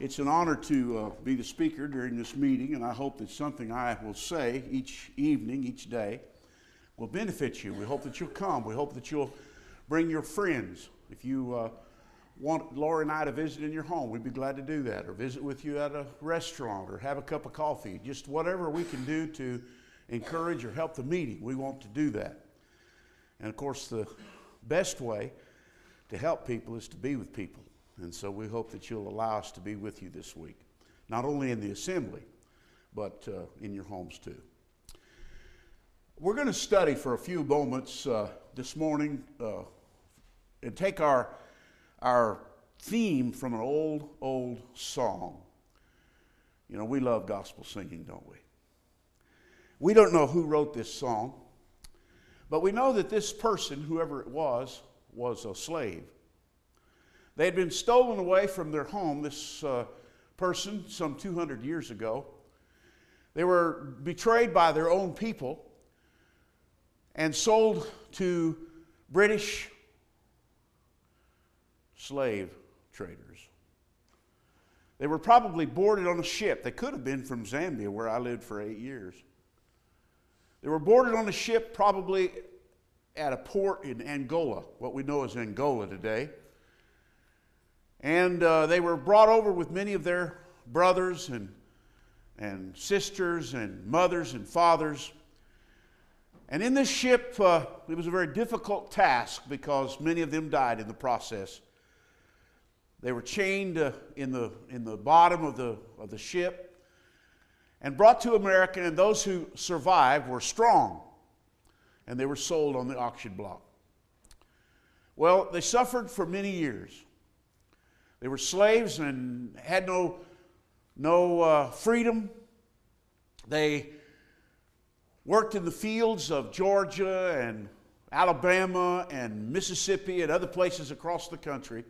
It's an honor to uh, be the speaker during this meeting, and I hope that something I will say each evening, each day, will benefit you. We hope that you'll come. We hope that you'll bring your friends. If you uh, want Laura and I to visit in your home, we'd be glad to do that, or visit with you at a restaurant, or have a cup of coffee. Just whatever we can do to encourage or help the meeting, we want to do that. And of course, the best way to help people is to be with people. And so we hope that you'll allow us to be with you this week, not only in the assembly, but uh, in your homes too. We're going to study for a few moments uh, this morning uh, and take our, our theme from an old, old song. You know, we love gospel singing, don't we? We don't know who wrote this song, but we know that this person, whoever it was, was a slave. They had been stolen away from their home, this uh, person, some 200 years ago. They were betrayed by their own people and sold to British slave traders. They were probably boarded on a ship. They could have been from Zambia, where I lived for eight years. They were boarded on a ship, probably at a port in Angola, what we know as Angola today. And uh, they were brought over with many of their brothers and, and sisters and mothers and fathers. And in this ship, uh, it was a very difficult task because many of them died in the process. They were chained uh, in, the, in the bottom of the, of the ship and brought to America, and those who survived were strong, and they were sold on the auction block. Well, they suffered for many years. They were slaves and had no, no uh, freedom. They worked in the fields of Georgia and Alabama and Mississippi and other places across the country.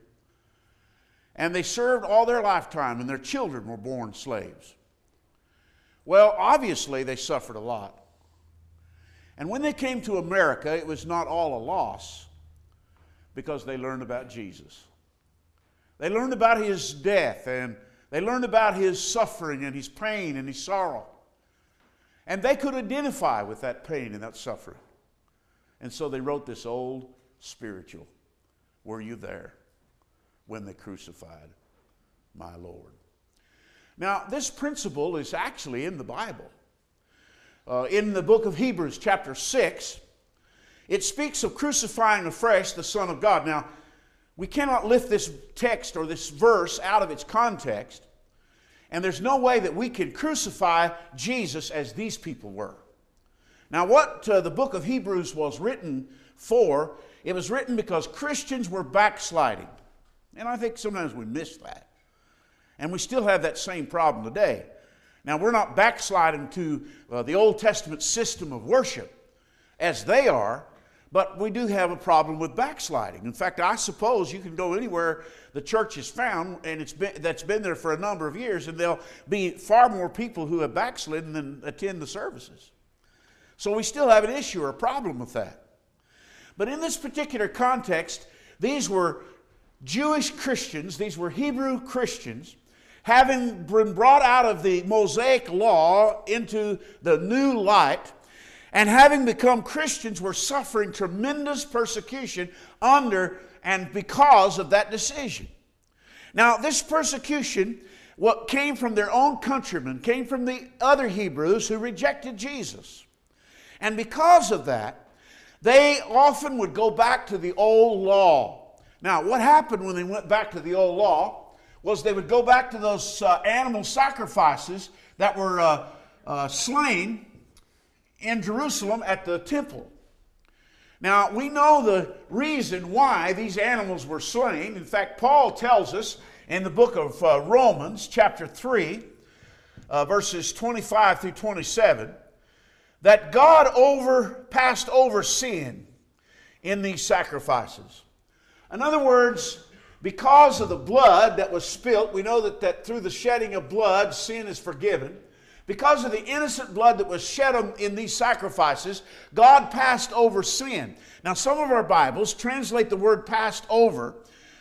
And they served all their lifetime, and their children were born slaves. Well, obviously, they suffered a lot. And when they came to America, it was not all a loss because they learned about Jesus. They learned about his death and they learned about his suffering and his pain and his sorrow. And they could identify with that pain and that suffering. And so they wrote this old spiritual Were you there when they crucified my Lord? Now, this principle is actually in the Bible. Uh, in the book of Hebrews, chapter 6, it speaks of crucifying afresh the Son of God. Now, we cannot lift this text or this verse out of its context, and there's no way that we can crucify Jesus as these people were. Now, what uh, the book of Hebrews was written for, it was written because Christians were backsliding. And I think sometimes we miss that. And we still have that same problem today. Now, we're not backsliding to uh, the Old Testament system of worship as they are, but we do have a problem with backsliding. In fact, I suppose you can go anywhere the church is found and it's been, that's been there for a number of years, and there'll be far more people who have backslidden than attend the services. So we still have an issue or a problem with that. But in this particular context, these were Jewish Christians, these were Hebrew Christians, having been brought out of the Mosaic law into the new light and having become Christians were suffering tremendous persecution under and because of that decision. Now, this persecution what came from their own countrymen, came from the other Hebrews who rejected Jesus. And because of that, they often would go back to the old law. Now, what happened when they went back to the old law was they would go back to those uh, animal sacrifices that were uh, uh, slain in Jerusalem at the temple. Now, we know the reason why these animals were slain. In fact, Paul tells us in the book of uh, Romans, chapter 3, uh, verses 25 through 27, that God over, passed over sin in these sacrifices. In other words, because of the blood that was spilt, we know that, that through the shedding of blood, sin is forgiven. Because of the innocent blood that was shed in these sacrifices, God passed over sin. Now, some of our Bibles translate the word passed over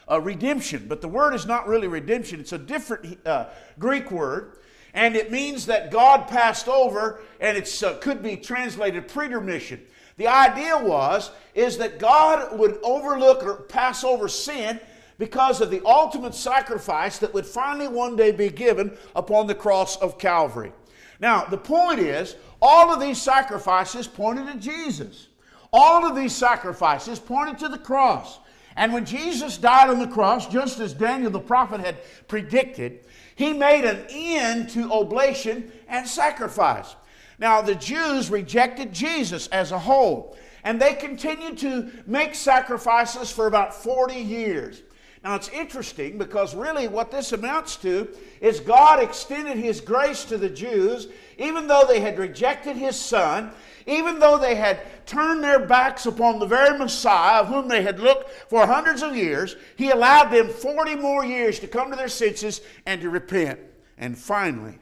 uh, redemption, but the word is not really redemption. It's a different uh, Greek word, and it means that God passed over, and it uh, could be translated pretermission. The idea was is that God would overlook or pass over sin because of the ultimate sacrifice that would finally one day be given upon the cross of Calvary. Now, the point is, all of these sacrifices pointed to Jesus. All of these sacrifices pointed to the cross. And when Jesus died on the cross, just as Daniel the prophet had predicted, he made an end to oblation and sacrifice. Now, the Jews rejected Jesus as a whole, and they continued to make sacrifices for about 40 years. Now, it's interesting because really what this amounts to is God extended His grace to the Jews, even though they had rejected His Son, even though they had turned their backs upon the very Messiah of whom they had looked for hundreds of years, He allowed them 40 more years to come to their senses and to repent. And finally,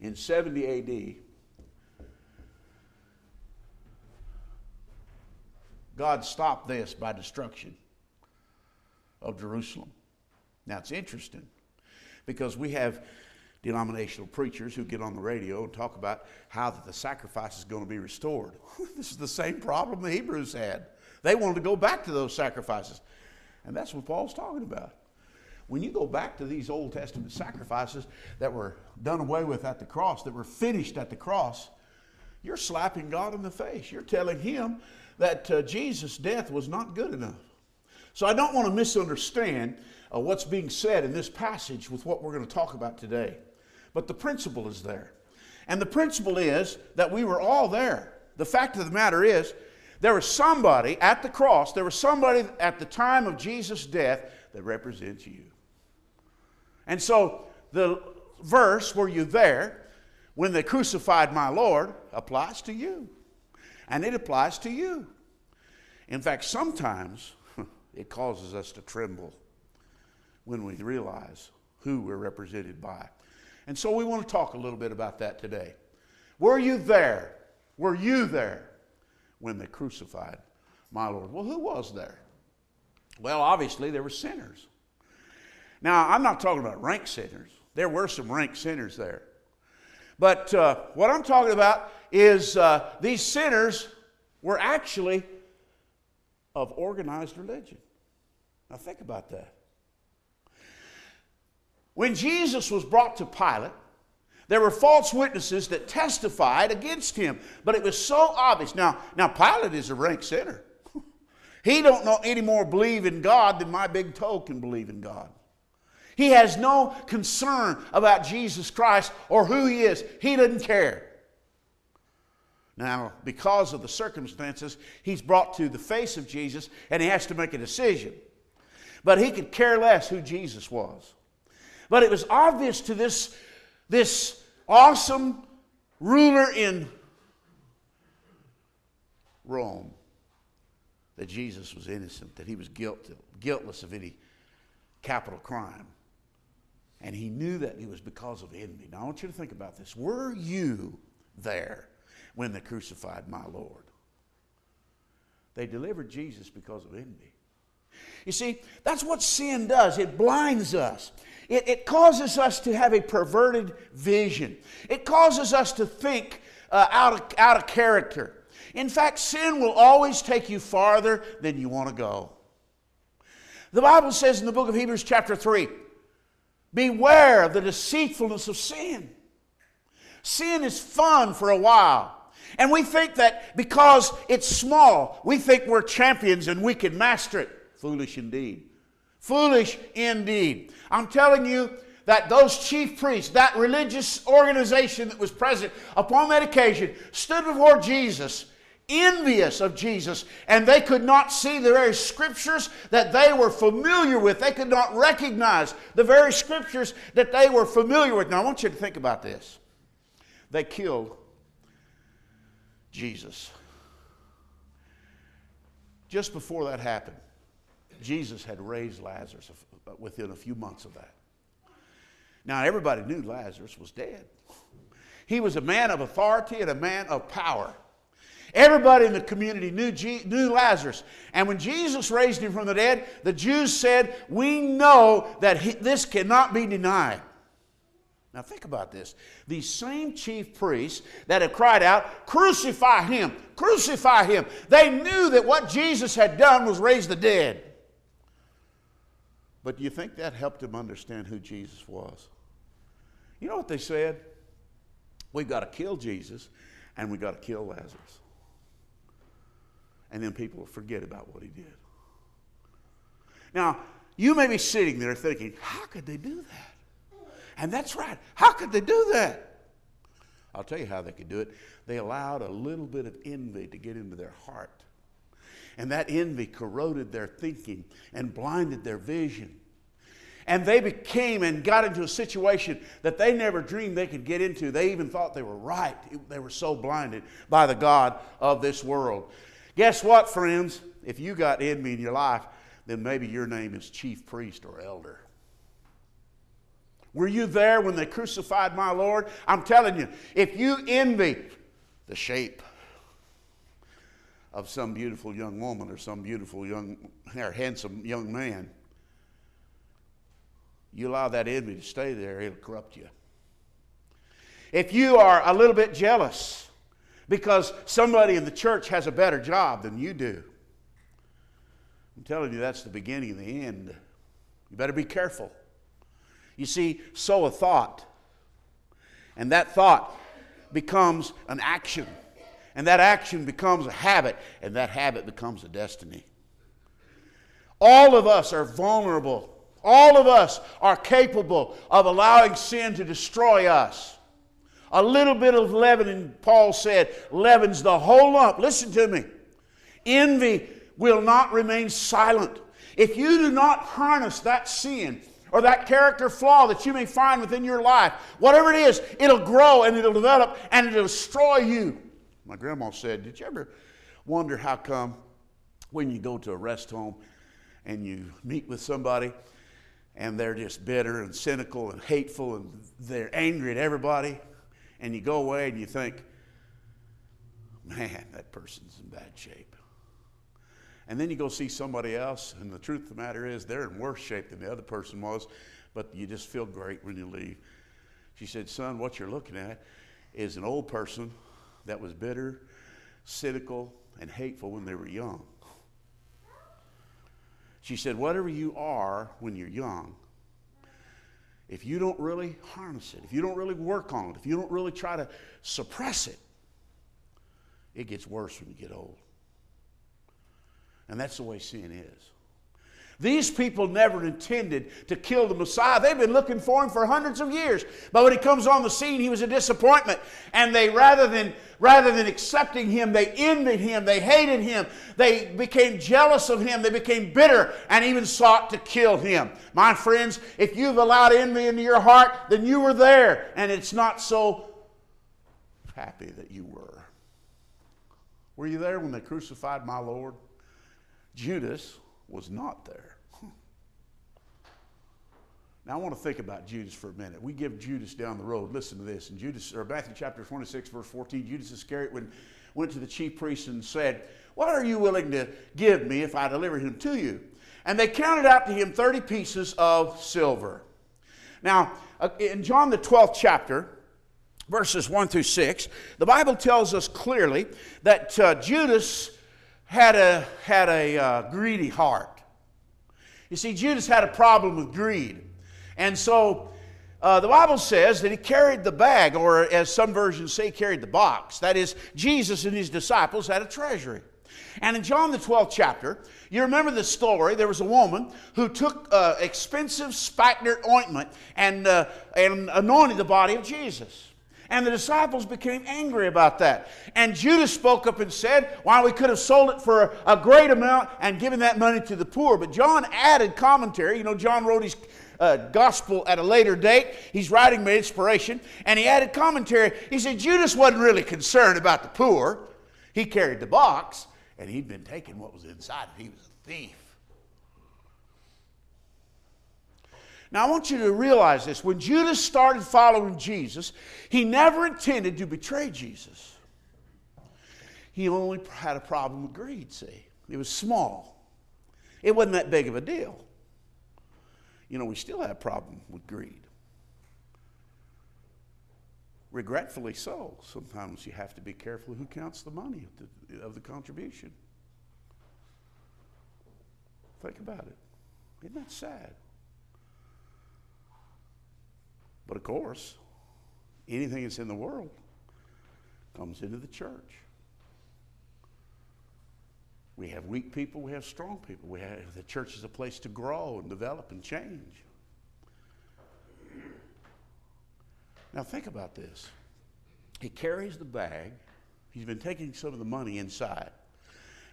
in 70 AD, God stopped this by destruction of Jerusalem. Now it's interesting because we have denominational preachers who get on the radio and talk about how that the sacrifice is going to be restored. this is the same problem the Hebrews had. They wanted to go back to those sacrifices. And that's what Paul's talking about. When you go back to these Old Testament sacrifices that were done away with at the cross, that were finished at the cross, you're slapping God in the face. You're telling him that uh, Jesus' death was not good enough. So I don't want to misunderstand uh, what's being said in this passage with what we're going to talk about today. But the principle is there. And the principle is that we were all there. The fact of the matter is, there was somebody at the cross, there was somebody at the time of Jesus' death that represents you. And so the verse, were you there when they crucified my Lord, applies to you. And it applies to you. In fact, sometimes it causes us to tremble when we realize who we're represented by. And so we want to talk a little bit about that today. Were you there? Were you there when they crucified my Lord? Well, who was there? Well, obviously, there were sinners. Now, I'm not talking about rank sinners. There were some rank sinners there. But uh, what I'm talking about is uh, these sinners were actually of organized religion. Now, think about that. When Jesus was brought to Pilate, there were false witnesses that testified against him, but it was so obvious. Now, now Pilate is a rank sinner. he don't know any more believe in God than my big toe can believe in God. He has no concern about Jesus Christ or who he is. He doesn't care. Now, because of the circumstances, he's brought to the face of Jesus and he has to make a decision. But he could care less who Jesus was. But it was obvious to this, this awesome ruler in Rome that Jesus was innocent, that he was guilty, guiltless of any capital crime. And he knew that it was because of envy. Now, I want you to think about this. Were you there? When they crucified my Lord. They delivered Jesus because of envy. You see, that's what sin does. It blinds us. It, it causes us to have a perverted vision. It causes us to think uh, out, of, out of character. In fact, sin will always take you farther than you want to go. The Bible says in the book of Hebrews, chapter 3, beware of the deceitfulness of sin. Sin is fun for a while. And we think that because it's small, we think we're champions and we can master it. Foolish indeed. Foolish indeed. I'm telling you that those chief priests, that religious organization that was present upon that occasion, stood before Jesus, envious of Jesus, and they could not see the very scriptures that they were familiar with. They could not recognize the very scriptures that they were familiar with. Now, I want you to think about this. They killed Jesus. Just before that happened, Jesus had raised Lazarus uh, within a few months of that. Now, everybody knew Lazarus was dead. He was a man of authority and a man of power. Everybody in the community knew, knew Lazarus. And when Jesus raised him from the dead, the Jews said, We know that he, this cannot be denied. Now, think about this. These same chief priests that had cried out, Crucify him, crucify him, they knew that what Jesus had done was raise the dead. But do you think that helped them understand who Jesus was? You know what they said? We've got to kill Jesus and we've got to kill Lazarus. And then people will forget about what he did. Now, you may be sitting there thinking, how could they do that? And that's right. How could they do that? I'll tell you how they could do it. They allowed a little bit of envy to get into their heart. And that envy corroded their thinking and blinded their vision. And they became and got into a situation that they never dreamed they could get into. They even thought they were right. They were so blinded by the God of this world. Guess what, friends? If you got envy in your life, then maybe your name is chief priest or elder. Were you there when they crucified my Lord? I'm telling you, if you envy the shape of some beautiful young woman or some beautiful young or handsome young man, you allow that envy to stay there, it'll corrupt you. If you are a little bit jealous because somebody in the church has a better job than you do, I'm telling you, that's the beginning of the end. You better be careful. You see, sow a thought, and that thought becomes an action, and that action becomes a habit, and that habit becomes a destiny. All of us are vulnerable all of us are capable of allowing sin to destroy us. A little bit of leaven, Paul said, leavens the whole lump. Listen to me. Envy will not remain silent. If you do not harness that sin or that character flaw that you may find within your life, whatever it is, it'll grow and it'll develop and it'll destroy you. My grandma said, Did you ever wonder how come when you go to a rest home and you meet with somebody and they're just bitter and cynical and hateful and they're angry at everybody. And you go away and you think, man, that person's in bad shape. And then you go see somebody else, and the truth of the matter is they're in worse shape than the other person was, but you just feel great when you leave. She said, Son, what you're looking at is an old person that was bitter, cynical, and hateful when they were young. She said, Whatever you are when you're young, if you don't really harness it, if you don't really work on it, if you don't really try to suppress it, it gets worse when you get old. And that's the way sin is. These people never intended to kill the Messiah. They've been looking for him for hundreds of years. But when he comes on the scene, he was a disappointment. And they, rather than, rather than accepting him, they envied him, they hated him, they became jealous of him, they became bitter, and even sought to kill him. My friends, if you've allowed envy into your heart, then you were there, and it's not so happy that you were. Were you there when they crucified my Lord? Judas was not there. Now I want to think about Judas for a minute. We give Judas down the road. Listen to this. In Judas or Matthew chapter 26, verse 14, Judas Iscariot when, went to the chief priests and said, What are you willing to give me if I deliver him to you? And they counted out to him 30 pieces of silver. Now, uh, in John the 12th chapter, verses 1 through 6, the Bible tells us clearly that uh, Judas had a, had a uh, greedy heart. You see, Judas had a problem with greed. And so uh, the Bible says that he carried the bag, or as some versions say, carried the box. That is, Jesus and his disciples had a treasury. And in John the 12th chapter, you remember the story. There was a woman who took uh, expensive spikenard ointment and, uh, and anointed the body of Jesus. And the disciples became angry about that. And Judas spoke up and said, Why, we could have sold it for a great amount and given that money to the poor. But John added commentary. You know, John wrote his uh, gospel at a later date. He's writing by inspiration, and he added commentary. He said Judas wasn't really concerned about the poor. He carried the box, and he'd been taking what was inside it. He was a thief. Now, I want you to realize this. When Judas started following Jesus, he never intended to betray Jesus. He only had a problem with greed, see. It was small. It wasn't that big of a deal. You know, we still have a problem with greed. Regretfully so. Sometimes you have to be careful who counts the money of the, of the contribution. Think about it. Isn't that sad? But of course, anything that's in the world comes into the church. We have weak people, we have strong people. We have, the church is a place to grow and develop and change. Now, think about this. He carries the bag, he's been taking some of the money inside.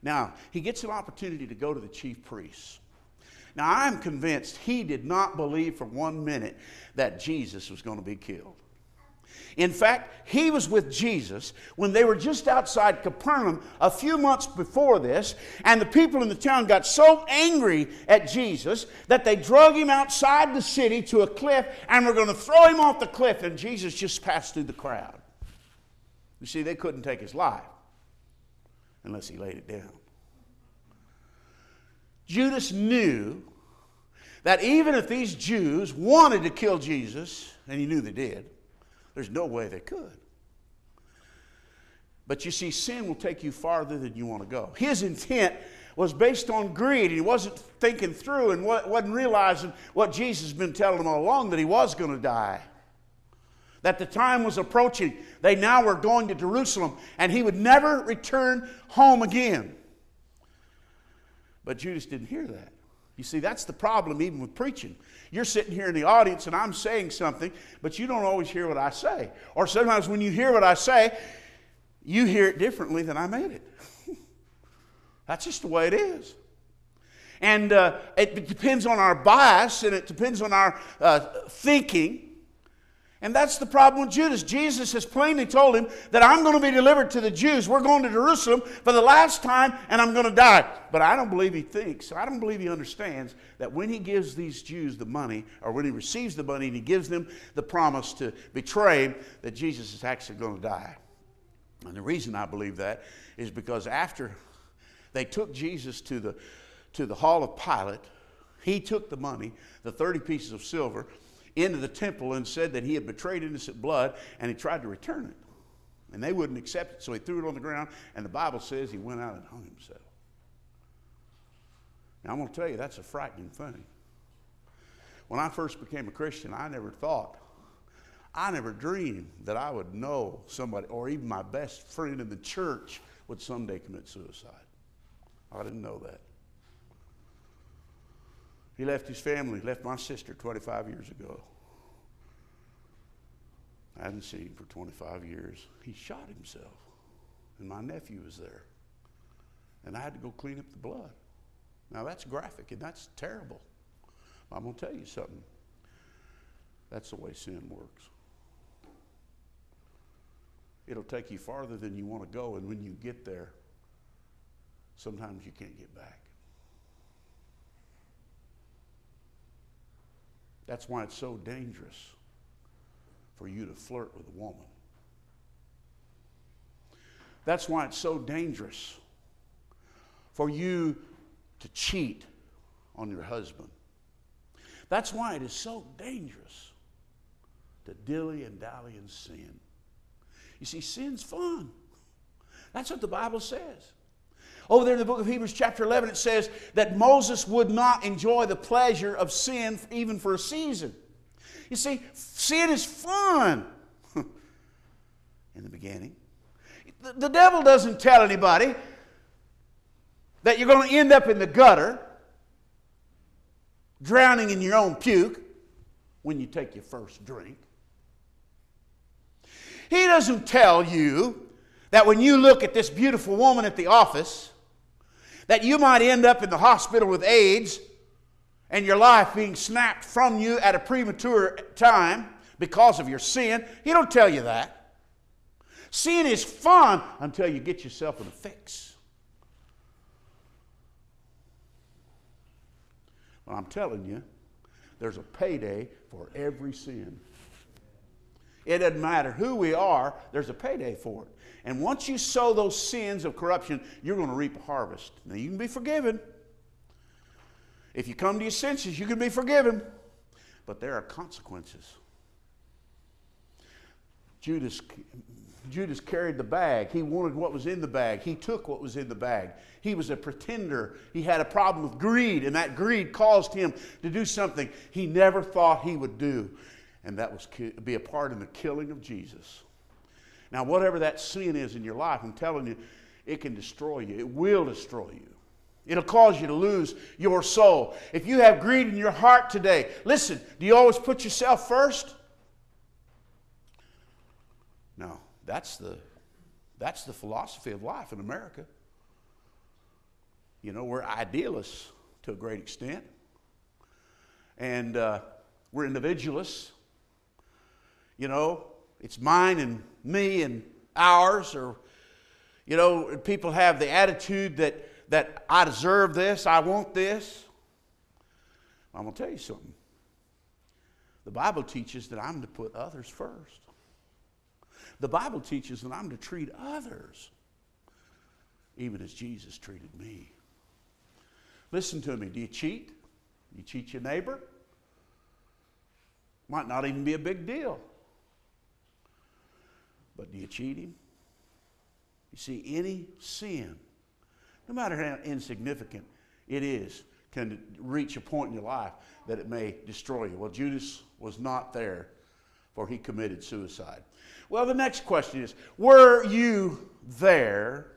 Now, he gets an opportunity to go to the chief priests. Now, I'm convinced he did not believe for one minute that Jesus was going to be killed. In fact, he was with Jesus when they were just outside Capernaum a few months before this, and the people in the town got so angry at Jesus that they drug him outside the city to a cliff and were going to throw him off the cliff, and Jesus just passed through the crowd. You see, they couldn't take his life unless he laid it down. Judas knew that even if these Jews wanted to kill Jesus, and he knew they did, there's no way they could. But you see, sin will take you farther than you want to go. His intent was based on greed. He wasn't thinking through and wasn't realizing what Jesus has been telling him all along that he was going to die. That the time was approaching. They now were going to Jerusalem and he would never return home again. But Judas didn't hear that. You see, that's the problem even with preaching. You're sitting here in the audience and I'm saying something, but you don't always hear what I say. Or sometimes when you hear what I say, you hear it differently than I made it. that's just the way it is. And uh, it depends on our bias and it depends on our uh, thinking. And that's the problem with Judas. Jesus has plainly told him that I'm going to be delivered to the Jews. We're going to Jerusalem for the last time and I'm going to die. But I don't believe he thinks, I don't believe he understands that when he gives these Jews the money, or when he receives the money and he gives them the promise to betray him, that Jesus is actually going to die. And the reason I believe that is because after they took Jesus to the, to the hall of Pilate, he took the money, the 30 pieces of silver, into the temple and said that he had betrayed innocent blood and he tried to return it. And they wouldn't accept it, so he threw it on the ground, and the Bible says he went out and hung himself. Now, I'm going to tell you, that's a frightening thing. When I first became a Christian, I never thought, I never dreamed that I would know somebody, or even my best friend in the church, would someday commit suicide. I didn't know that. He left his family, left my sister 25 years ago. I hadn't seen him for 25 years. He shot himself, and my nephew was there. And I had to go clean up the blood. Now, that's graphic and that's terrible. But I'm going to tell you something. That's the way sin works. It'll take you farther than you want to go, and when you get there, sometimes you can't get back. That's why it's so dangerous for you to flirt with a woman. That's why it's so dangerous for you to cheat on your husband. That's why it is so dangerous to dilly and dally in sin. You see, sin's fun. That's what the Bible says. Over there in the book of Hebrews, chapter 11, it says that Moses would not enjoy the pleasure of sin even for a season. You see, sin is fun in the beginning. The, the devil doesn't tell anybody that you're going to end up in the gutter, drowning in your own puke when you take your first drink. He doesn't tell you that when you look at this beautiful woman at the office, that you might end up in the hospital with AIDS and your life being snapped from you at a premature time because of your sin. He don't tell you that. Sin is fun until you get yourself in a fix. But I'm telling you, there's a payday for every sin. It doesn't matter who we are, there's a payday for it. And once you sow those sins of corruption, you're going to reap a harvest. Now, you can be forgiven. If you come to your senses, you can be forgiven. But there are consequences. Judas, Judas carried the bag. He wanted what was in the bag. He took what was in the bag. He was a pretender. He had a problem with greed, and that greed caused him to do something he never thought he would do, and that was be a part in the killing of Jesus. Now, whatever that sin is in your life, I'm telling you, it can destroy you. It will destroy you. It'll cause you to lose your soul. If you have greed in your heart today, listen, do you always put yourself first? No, that's the, that's the philosophy of life in America. You know, we're idealists to a great extent, and uh, we're individualists. You know, it's mine and me and ours, or, you know, people have the attitude that, that I deserve this, I want this. I'm going to tell you something. The Bible teaches that I'm to put others first. The Bible teaches that I'm to treat others even as Jesus treated me. Listen to me. Do you cheat? You cheat your neighbor? Might not even be a big deal. But do you cheat him? You see, any sin, no matter how insignificant it is, can reach a point in your life that it may destroy you. Well, Judas was not there, for he committed suicide. Well, the next question is Were you there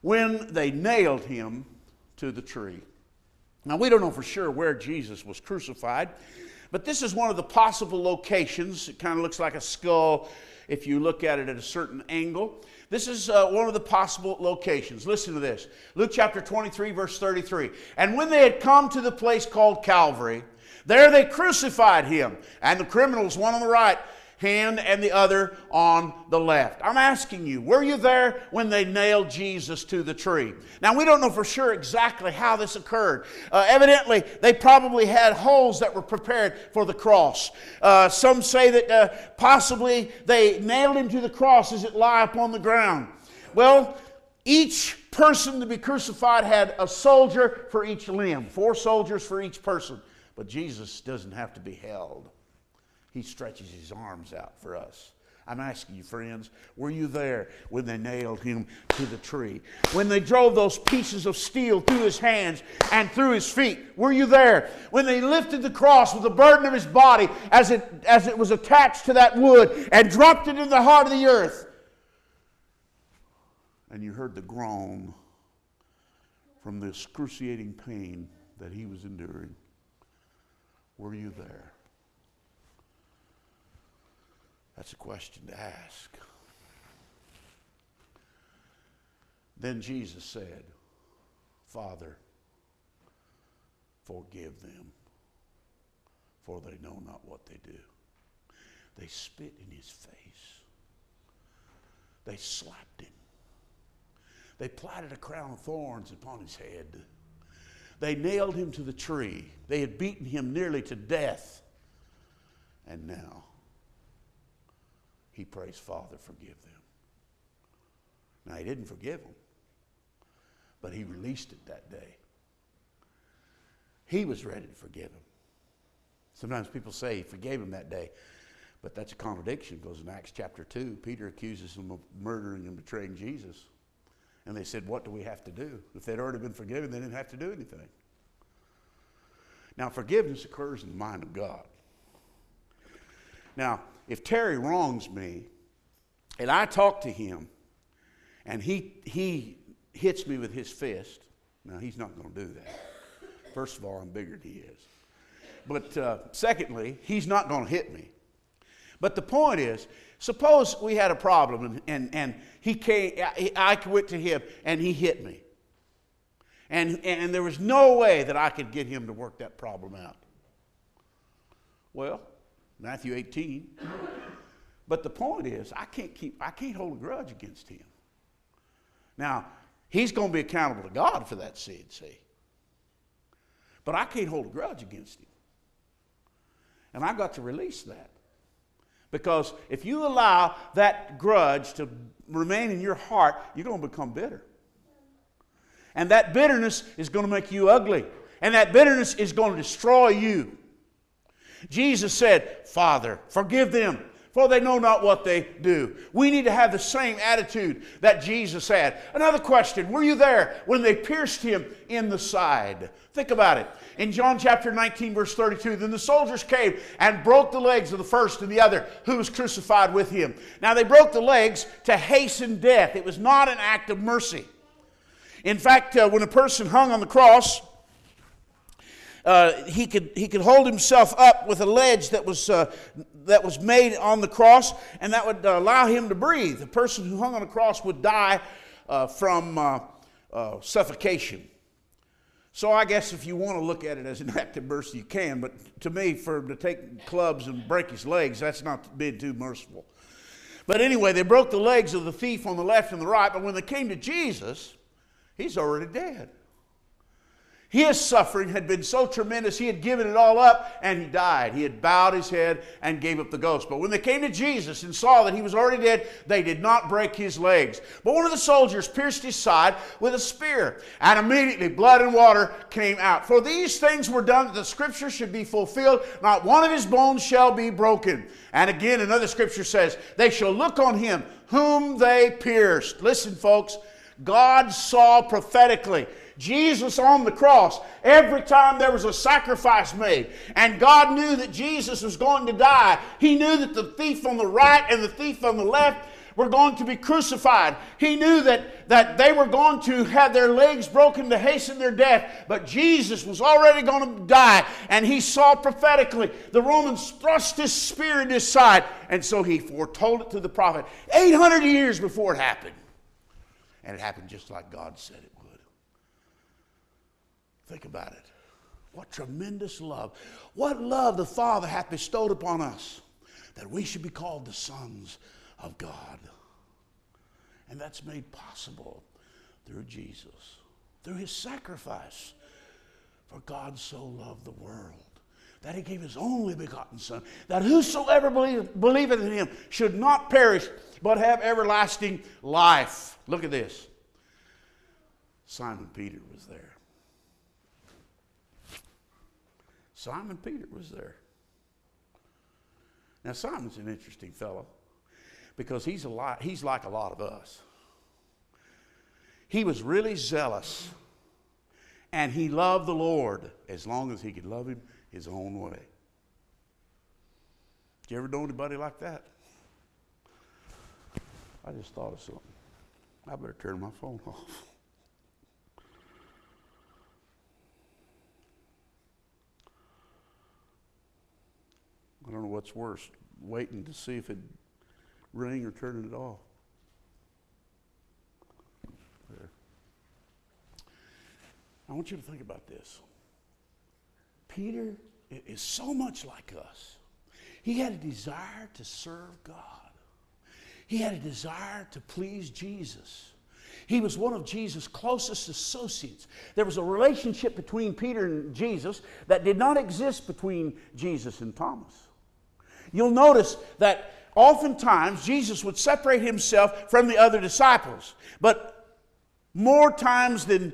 when they nailed him to the tree? Now, we don't know for sure where Jesus was crucified, but this is one of the possible locations. It kind of looks like a skull if you look at it at a certain angle. This is uh, one of the possible locations. Listen to this Luke chapter 23, verse 33. And when they had come to the place called Calvary, there they crucified him, and the criminals, one on the right hand and the other on the left. I'm asking you, were you there when they nailed Jesus to the tree? Now, we don't know for sure exactly how this occurred. Uh, evidently, they probably had holes that were prepared for the cross. Uh, some say that uh, possibly they nailed him to the cross as it lay upon the ground. Well, each person to be crucified had a soldier for each limb, four soldiers for each person. But Jesus doesn't have to be held. He stretches his arms out for us. I'm asking you, friends, were you there when they nailed him to the tree? When they drove those pieces of steel through his hands and through his feet? Were you there? When they lifted the cross with the burden of his body as it, as it was attached to that wood and dropped it in the heart of the earth? And you heard the groan from the excruciating pain that he was enduring. Were you there? That's a question to ask. Then Jesus said, Father, forgive them, for they know not what they do. They spit in his face. They slapped him. They planted a crown of thorns upon his head. They nailed him to the tree. They had beaten him nearly to death. And now he prays, Father, forgive them. Now, he didn't forgive them, but he released it that day. He was ready to forgive them. Sometimes people say he forgave him that day, but that's a contradiction because in Acts chapter 2, Peter accuses them of murdering and betraying Jesus. And they said, What do we have to do? If they'd already been forgiven, they didn't have to do anything. Now, forgiveness occurs in the mind of God. Now, if Terry wrongs me and I talk to him and he, he hits me with his fist, now he's not going to do that. First of all, I'm bigger than he is. But uh, secondly, he's not going to hit me. But the point is, suppose we had a problem and, and, and he came, I went to him and he hit me. And, and there was no way that I could get him to work that problem out. Well, Matthew 18. But the point is, I can't keep, I can't hold a grudge against him. Now, he's going to be accountable to God for that sin, see. But I can't hold a grudge against him. And I've got to release that. Because if you allow that grudge to remain in your heart, you're going to become bitter. And that bitterness is going to make you ugly. And that bitterness is going to destroy you. Jesus said, Father, forgive them, for they know not what they do. We need to have the same attitude that Jesus had. Another question Were you there when they pierced him in the side? Think about it. In John chapter 19, verse 32, then the soldiers came and broke the legs of the first and the other who was crucified with him. Now they broke the legs to hasten death, it was not an act of mercy. In fact, uh, when a person hung on the cross, uh, he, could, he could hold himself up with a ledge that was, uh, that was made on the cross, and that would uh, allow him to breathe. The person who hung on the cross would die uh, from suffocation. So I guess if you want to look at it as an act of mercy, you can. But to me, for him to take clubs and break his legs, that's not being too merciful. But anyway, they broke the legs of the thief on the left and the right. But when they came to Jesus, he's already dead. His suffering had been so tremendous, he had given it all up and he died. He had bowed his head and gave up the ghost. But when they came to Jesus and saw that he was already dead, they did not break his legs. But one of the soldiers pierced his side with a spear, and immediately blood and water came out. For these things were done that the scripture should be fulfilled. Not one of his bones shall be broken. And again, another scripture says, They shall look on him whom they pierced. Listen, folks, God saw prophetically Jesus on the cross, every time there was a sacrifice made, and God knew that Jesus was going to die, He knew that the thief on the right and the thief on the left were going to be crucified. He knew that, that they were going to have their legs broken to hasten their death, but Jesus was already going to die, and he saw prophetically the Romans thrust his spear in his side, and so he foretold it to the prophet 800 years before it happened. And it happened just like God said it. Think about it. What tremendous love. What love the Father hath bestowed upon us that we should be called the sons of God. And that's made possible through Jesus, through his sacrifice. For God so loved the world that he gave his only begotten Son, that whosoever believe, believeth in him should not perish, but have everlasting life. Look at this. Simon Peter was there. Simon Peter was there. Now, Simon's an interesting fellow because he's, a lot, he's like a lot of us. He was really zealous and he loved the Lord as long as he could love him his own way. You ever know anybody like that? I just thought of something. I better turn my phone off. I don't know what's worse, waiting to see if it ring or turning it off. There. I want you to think about this. Peter is so much like us. He had a desire to serve God. He had a desire to please Jesus. He was one of Jesus' closest associates. There was a relationship between Peter and Jesus that did not exist between Jesus and Thomas. You'll notice that oftentimes Jesus would separate himself from the other disciples, but more times than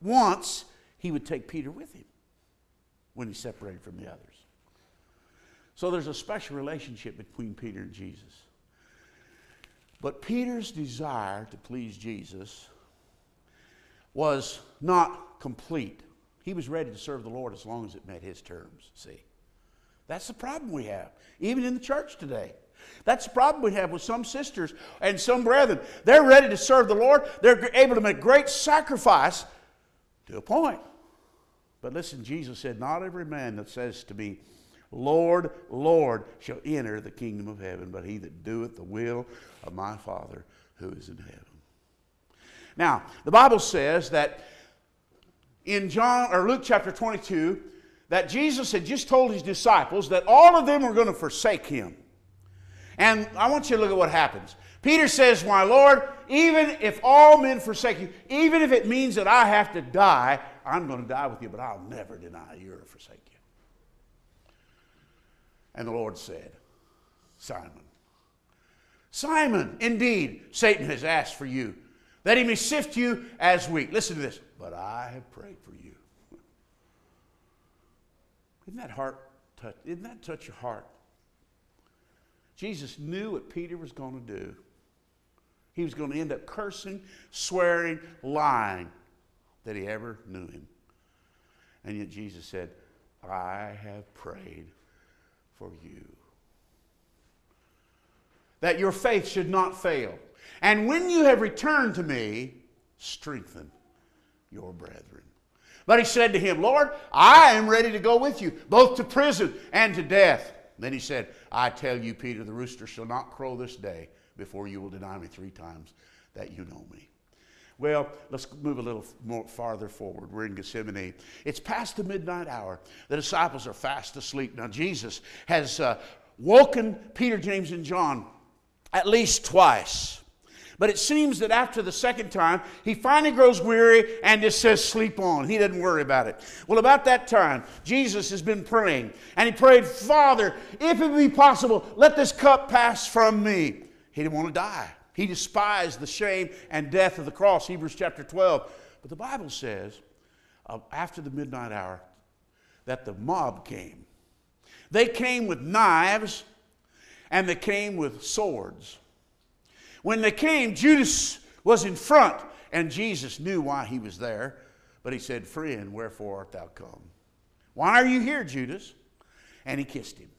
once, he would take Peter with him when he separated from the others. So there's a special relationship between Peter and Jesus. But Peter's desire to please Jesus was not complete. He was ready to serve the Lord as long as it met his terms, see. That's the problem we have, even in the church today. That's the problem we have with some sisters and some brethren. They're ready to serve the Lord, they're able to make great sacrifice to a point. But listen, Jesus said, Not every man that says to me, Lord, Lord, shall enter the kingdom of heaven, but he that doeth the will of my Father who is in heaven. Now, the Bible says that in John or Luke chapter 22, that Jesus had just told his disciples that all of them were going to forsake him. And I want you to look at what happens. Peter says, My Lord, even if all men forsake you, even if it means that I have to die, I'm going to die with you, but I'll never deny you or forsake you. And the Lord said, Simon. Simon, indeed, Satan has asked for you, that he may sift you as wheat. Listen to this. But I have prayed for you. Isn't that heart touch? Isn't that touch your heart? Jesus knew what Peter was going to do. He was going to end up cursing, swearing, lying that he ever knew him. And yet Jesus said, I have prayed for you. That your faith should not fail. And when you have returned to me, strengthen your brethren. But he said to him, Lord, I am ready to go with you, both to prison and to death. Then he said, I tell you, Peter, the rooster shall not crow this day before you will deny me three times that you know me. Well, let's move a little more farther forward. We're in Gethsemane. It's past the midnight hour. The disciples are fast asleep. Now, Jesus has uh, woken Peter, James, and John at least twice. But it seems that after the second time, he finally grows weary and just says, Sleep on. He doesn't worry about it. Well, about that time, Jesus has been praying, and he prayed, Father, if it be possible, let this cup pass from me. He didn't want to die. He despised the shame and death of the cross, Hebrews chapter 12. But the Bible says, uh, after the midnight hour, that the mob came. They came with knives and they came with swords. When they came, Judas was in front, and Jesus knew why he was there. But he said, Friend, wherefore art thou come? Why are you here, Judas? And he kissed him.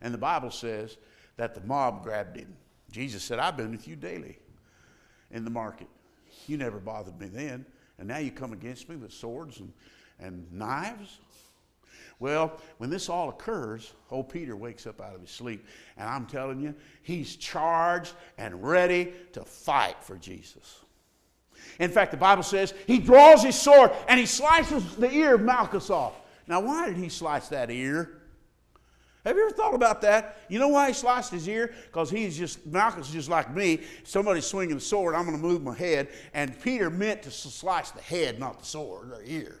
And the Bible says that the mob grabbed him Jesus said, I've been with you daily in the market. You never bothered me then. And now you come against me with swords and, and knives? Well, when this all occurs, old Peter wakes up out of his sleep. And I'm telling you, he's charged and ready to fight for Jesus. In fact, the Bible says he draws his sword and he slices the ear of Malchus off. Now, why did he slice that ear? Have you ever thought about that? You know why he sliced his ear? Because he's just, Malchus just like me. Somebody's swinging the sword, I'm going to move my head. And Peter meant to slice the head, not the sword, the ear.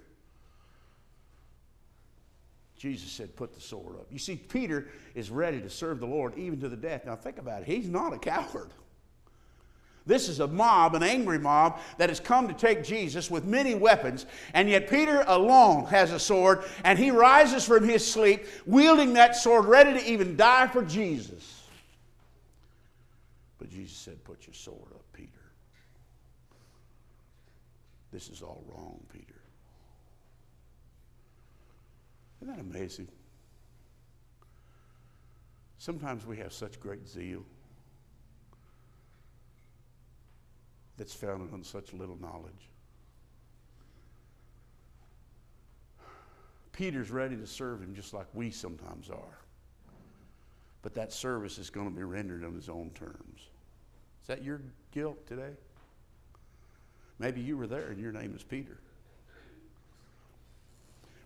Jesus said, Put the sword up. You see, Peter is ready to serve the Lord even to the death. Now, think about it. He's not a coward. This is a mob, an angry mob, that has come to take Jesus with many weapons, and yet Peter alone has a sword, and he rises from his sleep wielding that sword, ready to even die for Jesus. But Jesus said, Put your sword up, Peter. This is all wrong, Peter. Isn't that amazing? Sometimes we have such great zeal. that's founded on such little knowledge. Peter's ready to serve him just like we sometimes are. But that service is going to be rendered on his own terms. Is that your guilt today? Maybe you were there and your name is Peter.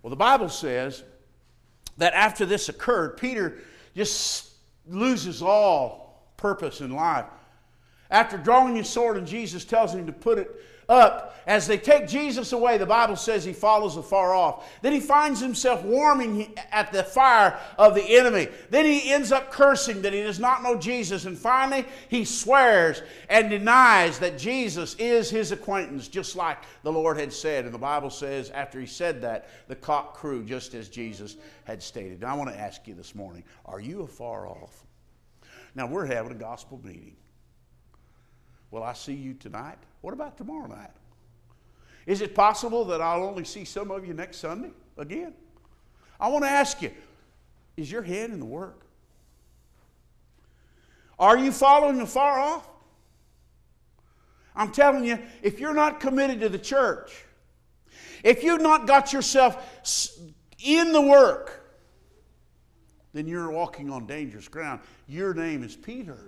Well, the Bible says that after this occurred, Peter just loses all purpose in life. After drawing his sword, and Jesus tells him to put it up, as they take Jesus away, the Bible says he follows afar off. Then he finds himself warming at the fire of the enemy. Then he ends up cursing that he does not know Jesus. And finally, he swears and denies that Jesus is his acquaintance, just like the Lord had said. And the Bible says, after he said that, the cock crew, just as Jesus had stated. Now, I want to ask you this morning are you afar off? Now, we're having a gospel meeting. Will I see you tonight? What about tomorrow night? Is it possible that I'll only see some of you next Sunday again? I want to ask you is your head in the work? Are you following afar off? I'm telling you, if you're not committed to the church, if you've not got yourself in the work, then you're walking on dangerous ground. Your name is Peter.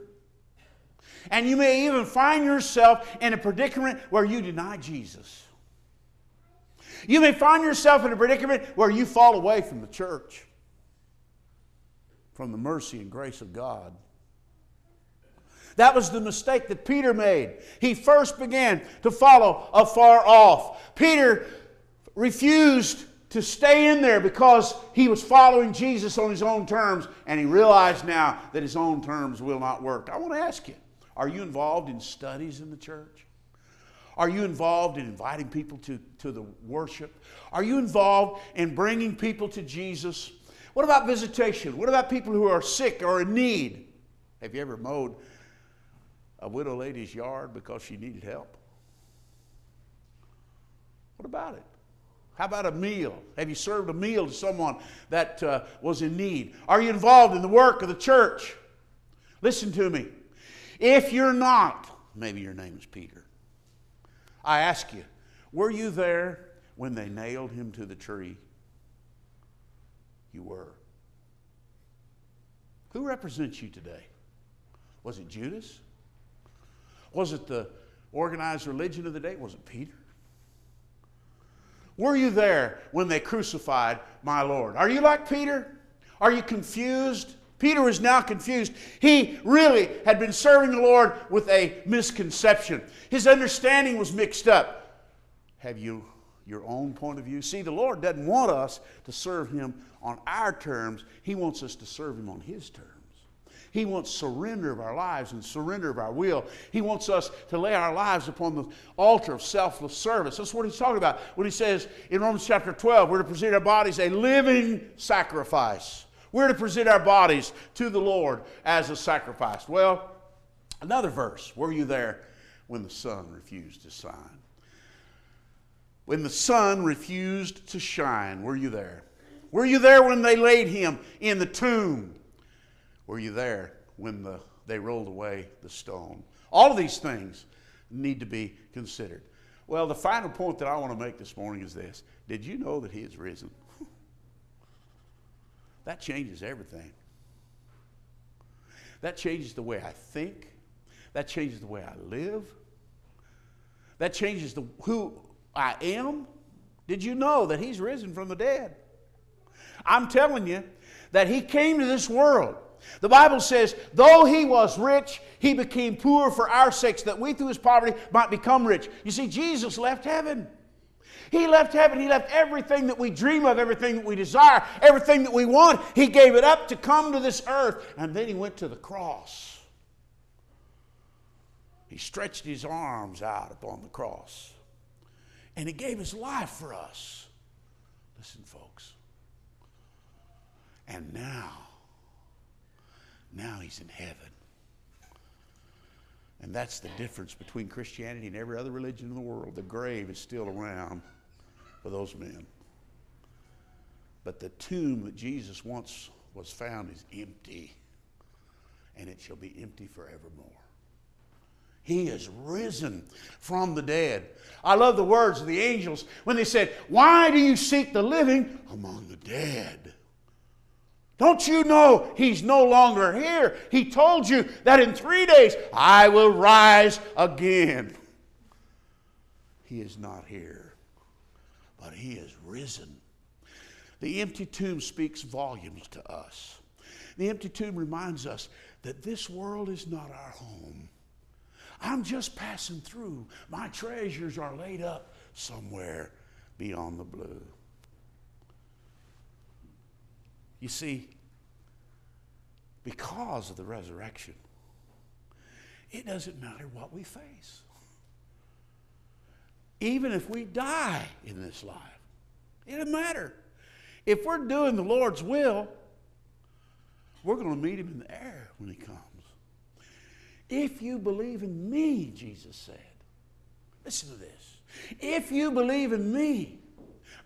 And you may even find yourself in a predicament where you deny Jesus. You may find yourself in a predicament where you fall away from the church, from the mercy and grace of God. That was the mistake that Peter made. He first began to follow afar off. Peter refused to stay in there because he was following Jesus on his own terms and he realized now that his own terms will not work. I want to ask you are you involved in studies in the church? Are you involved in inviting people to, to the worship? Are you involved in bringing people to Jesus? What about visitation? What about people who are sick or in need? Have you ever mowed a widow lady's yard because she needed help? What about it? How about a meal? Have you served a meal to someone that uh, was in need? Are you involved in the work of the church? Listen to me. If you're not, maybe your name is Peter. I ask you, were you there when they nailed him to the tree? You were. Who represents you today? Was it Judas? Was it the organized religion of the day? Was it Peter? Were you there when they crucified my Lord? Are you like Peter? Are you confused? Peter is now confused. He really had been serving the Lord with a misconception. His understanding was mixed up. Have you your own point of view? See, the Lord doesn't want us to serve Him on our terms, He wants us to serve Him on His terms. He wants surrender of our lives and surrender of our will. He wants us to lay our lives upon the altar of selfless service. That's what he's talking about when he says in Romans chapter 12, we're to present our bodies a living sacrifice. We're to present our bodies to the Lord as a sacrifice. Well, another verse. Were you there when the sun refused to shine? When the sun refused to shine, were you there? Were you there when they laid him in the tomb? Were you there when the, they rolled away the stone? All of these things need to be considered. Well, the final point that I want to make this morning is this Did you know that He is risen? That changes everything. That changes the way I think. That changes the way I live. That changes the, who I am. Did you know that He's risen from the dead? I'm telling you that He came to this world the Bible says, though he was rich, he became poor for our sakes, that we through his poverty might become rich. You see, Jesus left heaven. He left heaven. He left everything that we dream of, everything that we desire, everything that we want. He gave it up to come to this earth. And then he went to the cross. He stretched his arms out upon the cross. And he gave his life for us. Listen, folks. And now, now he's in heaven. And that's the difference between Christianity and every other religion in the world. The grave is still around for those men. But the tomb that Jesus once was found is empty, and it shall be empty forevermore. He is risen from the dead. I love the words of the angels when they said, Why do you seek the living among the dead? Don't you know he's no longer here? He told you that in three days I will rise again. He is not here, but he is risen. The empty tomb speaks volumes to us. The empty tomb reminds us that this world is not our home. I'm just passing through. My treasures are laid up somewhere beyond the blue. You see, because of the resurrection, it doesn't matter what we face. Even if we die in this life, it doesn't matter. If we're doing the Lord's will, we're going to meet him in the air when he comes. If you believe in me, Jesus said, listen to this. If you believe in me,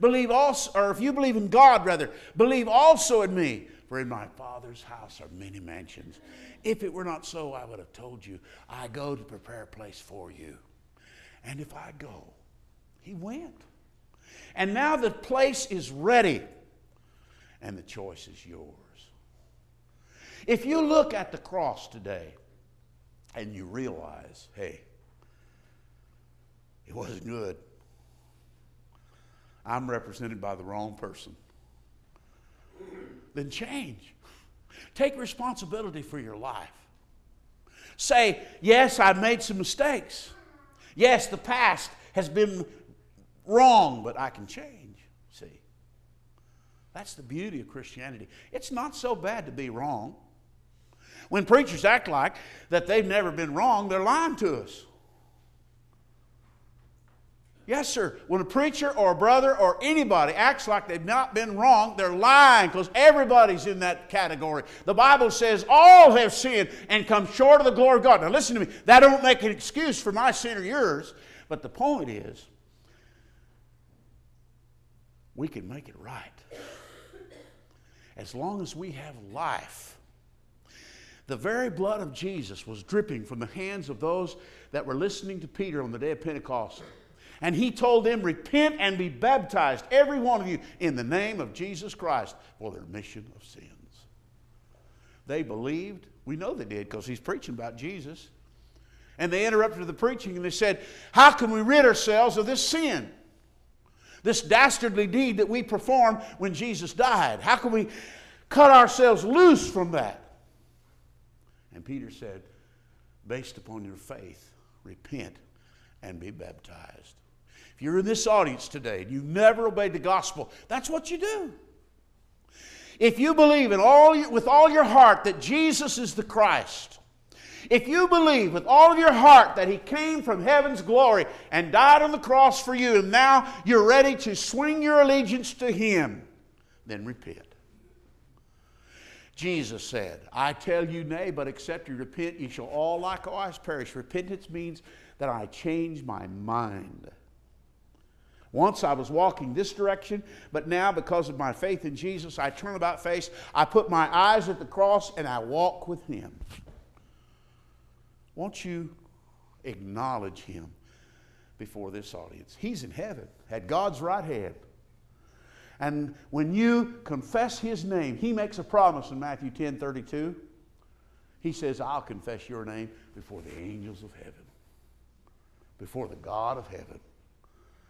believe also, or if you believe in God, rather, believe also in me. For in my Father's house are many mansions. If it were not so, I would have told you, I go to prepare a place for you. And if I go, he went. And now the place is ready, and the choice is yours. If you look at the cross today and you realize, hey, it wasn't good, I'm represented by the wrong person then change. Take responsibility for your life. Say, yes, I've made some mistakes. Yes, the past has been wrong, but I can change. See? That's the beauty of Christianity. It's not so bad to be wrong. When preachers act like that they've never been wrong, they're lying to us. Yes, sir. When a preacher or a brother or anybody acts like they've not been wrong, they're lying because everybody's in that category. The Bible says all have sinned and come short of the glory of God. Now, listen to me. That don't make an excuse for my sin or yours, but the point is, we can make it right. As long as we have life. The very blood of Jesus was dripping from the hands of those that were listening to Peter on the day of Pentecost. And he told them, Repent and be baptized, every one of you, in the name of Jesus Christ for the remission of sins. They believed. We know they did because he's preaching about Jesus. And they interrupted the preaching and they said, How can we rid ourselves of this sin? This dastardly deed that we performed when Jesus died. How can we cut ourselves loose from that? And Peter said, Based upon your faith, repent and be baptized. If you're in this audience today and you've never obeyed the gospel, that's what you do. If you believe in all, with all your heart that Jesus is the Christ, if you believe with all of your heart that He came from heaven's glory and died on the cross for you, and now you're ready to swing your allegiance to Him, then repent. Jesus said, I tell you, nay, but except you repent, you shall all likewise perish. Repentance means that I change my mind. Once I was walking this direction, but now because of my faith in Jesus, I turn about face, I put my eyes at the cross, and I walk with Him. Won't you acknowledge Him before this audience? He's in heaven, at God's right hand. And when you confess His name, He makes a promise in Matthew 10 32. He says, I'll confess your name before the angels of heaven, before the God of heaven.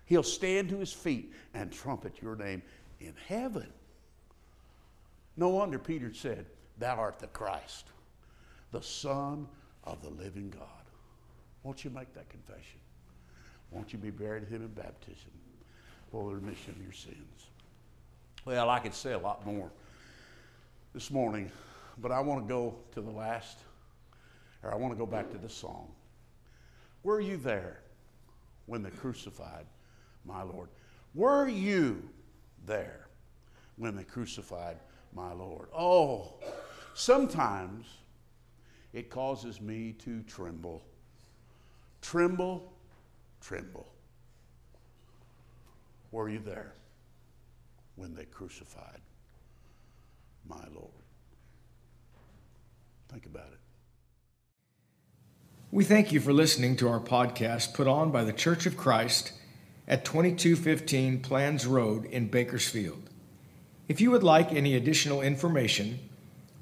He'll stand to his feet and trumpet your name in heaven. No wonder Peter said, Thou art the Christ, the Son of the living God. Won't you make that confession? Won't you be buried with him in baptism for the remission of your sins? Well, I could say a lot more this morning, but I want to go to the last, or I want to go back to the song. Were you there when they crucified my Lord. Were you there when they crucified my Lord? Oh, sometimes it causes me to tremble. Tremble, tremble. Were you there when they crucified my Lord? Think about it. We thank you for listening to our podcast put on by the Church of Christ at 2215 Planz Road in Bakersfield. If you would like any additional information,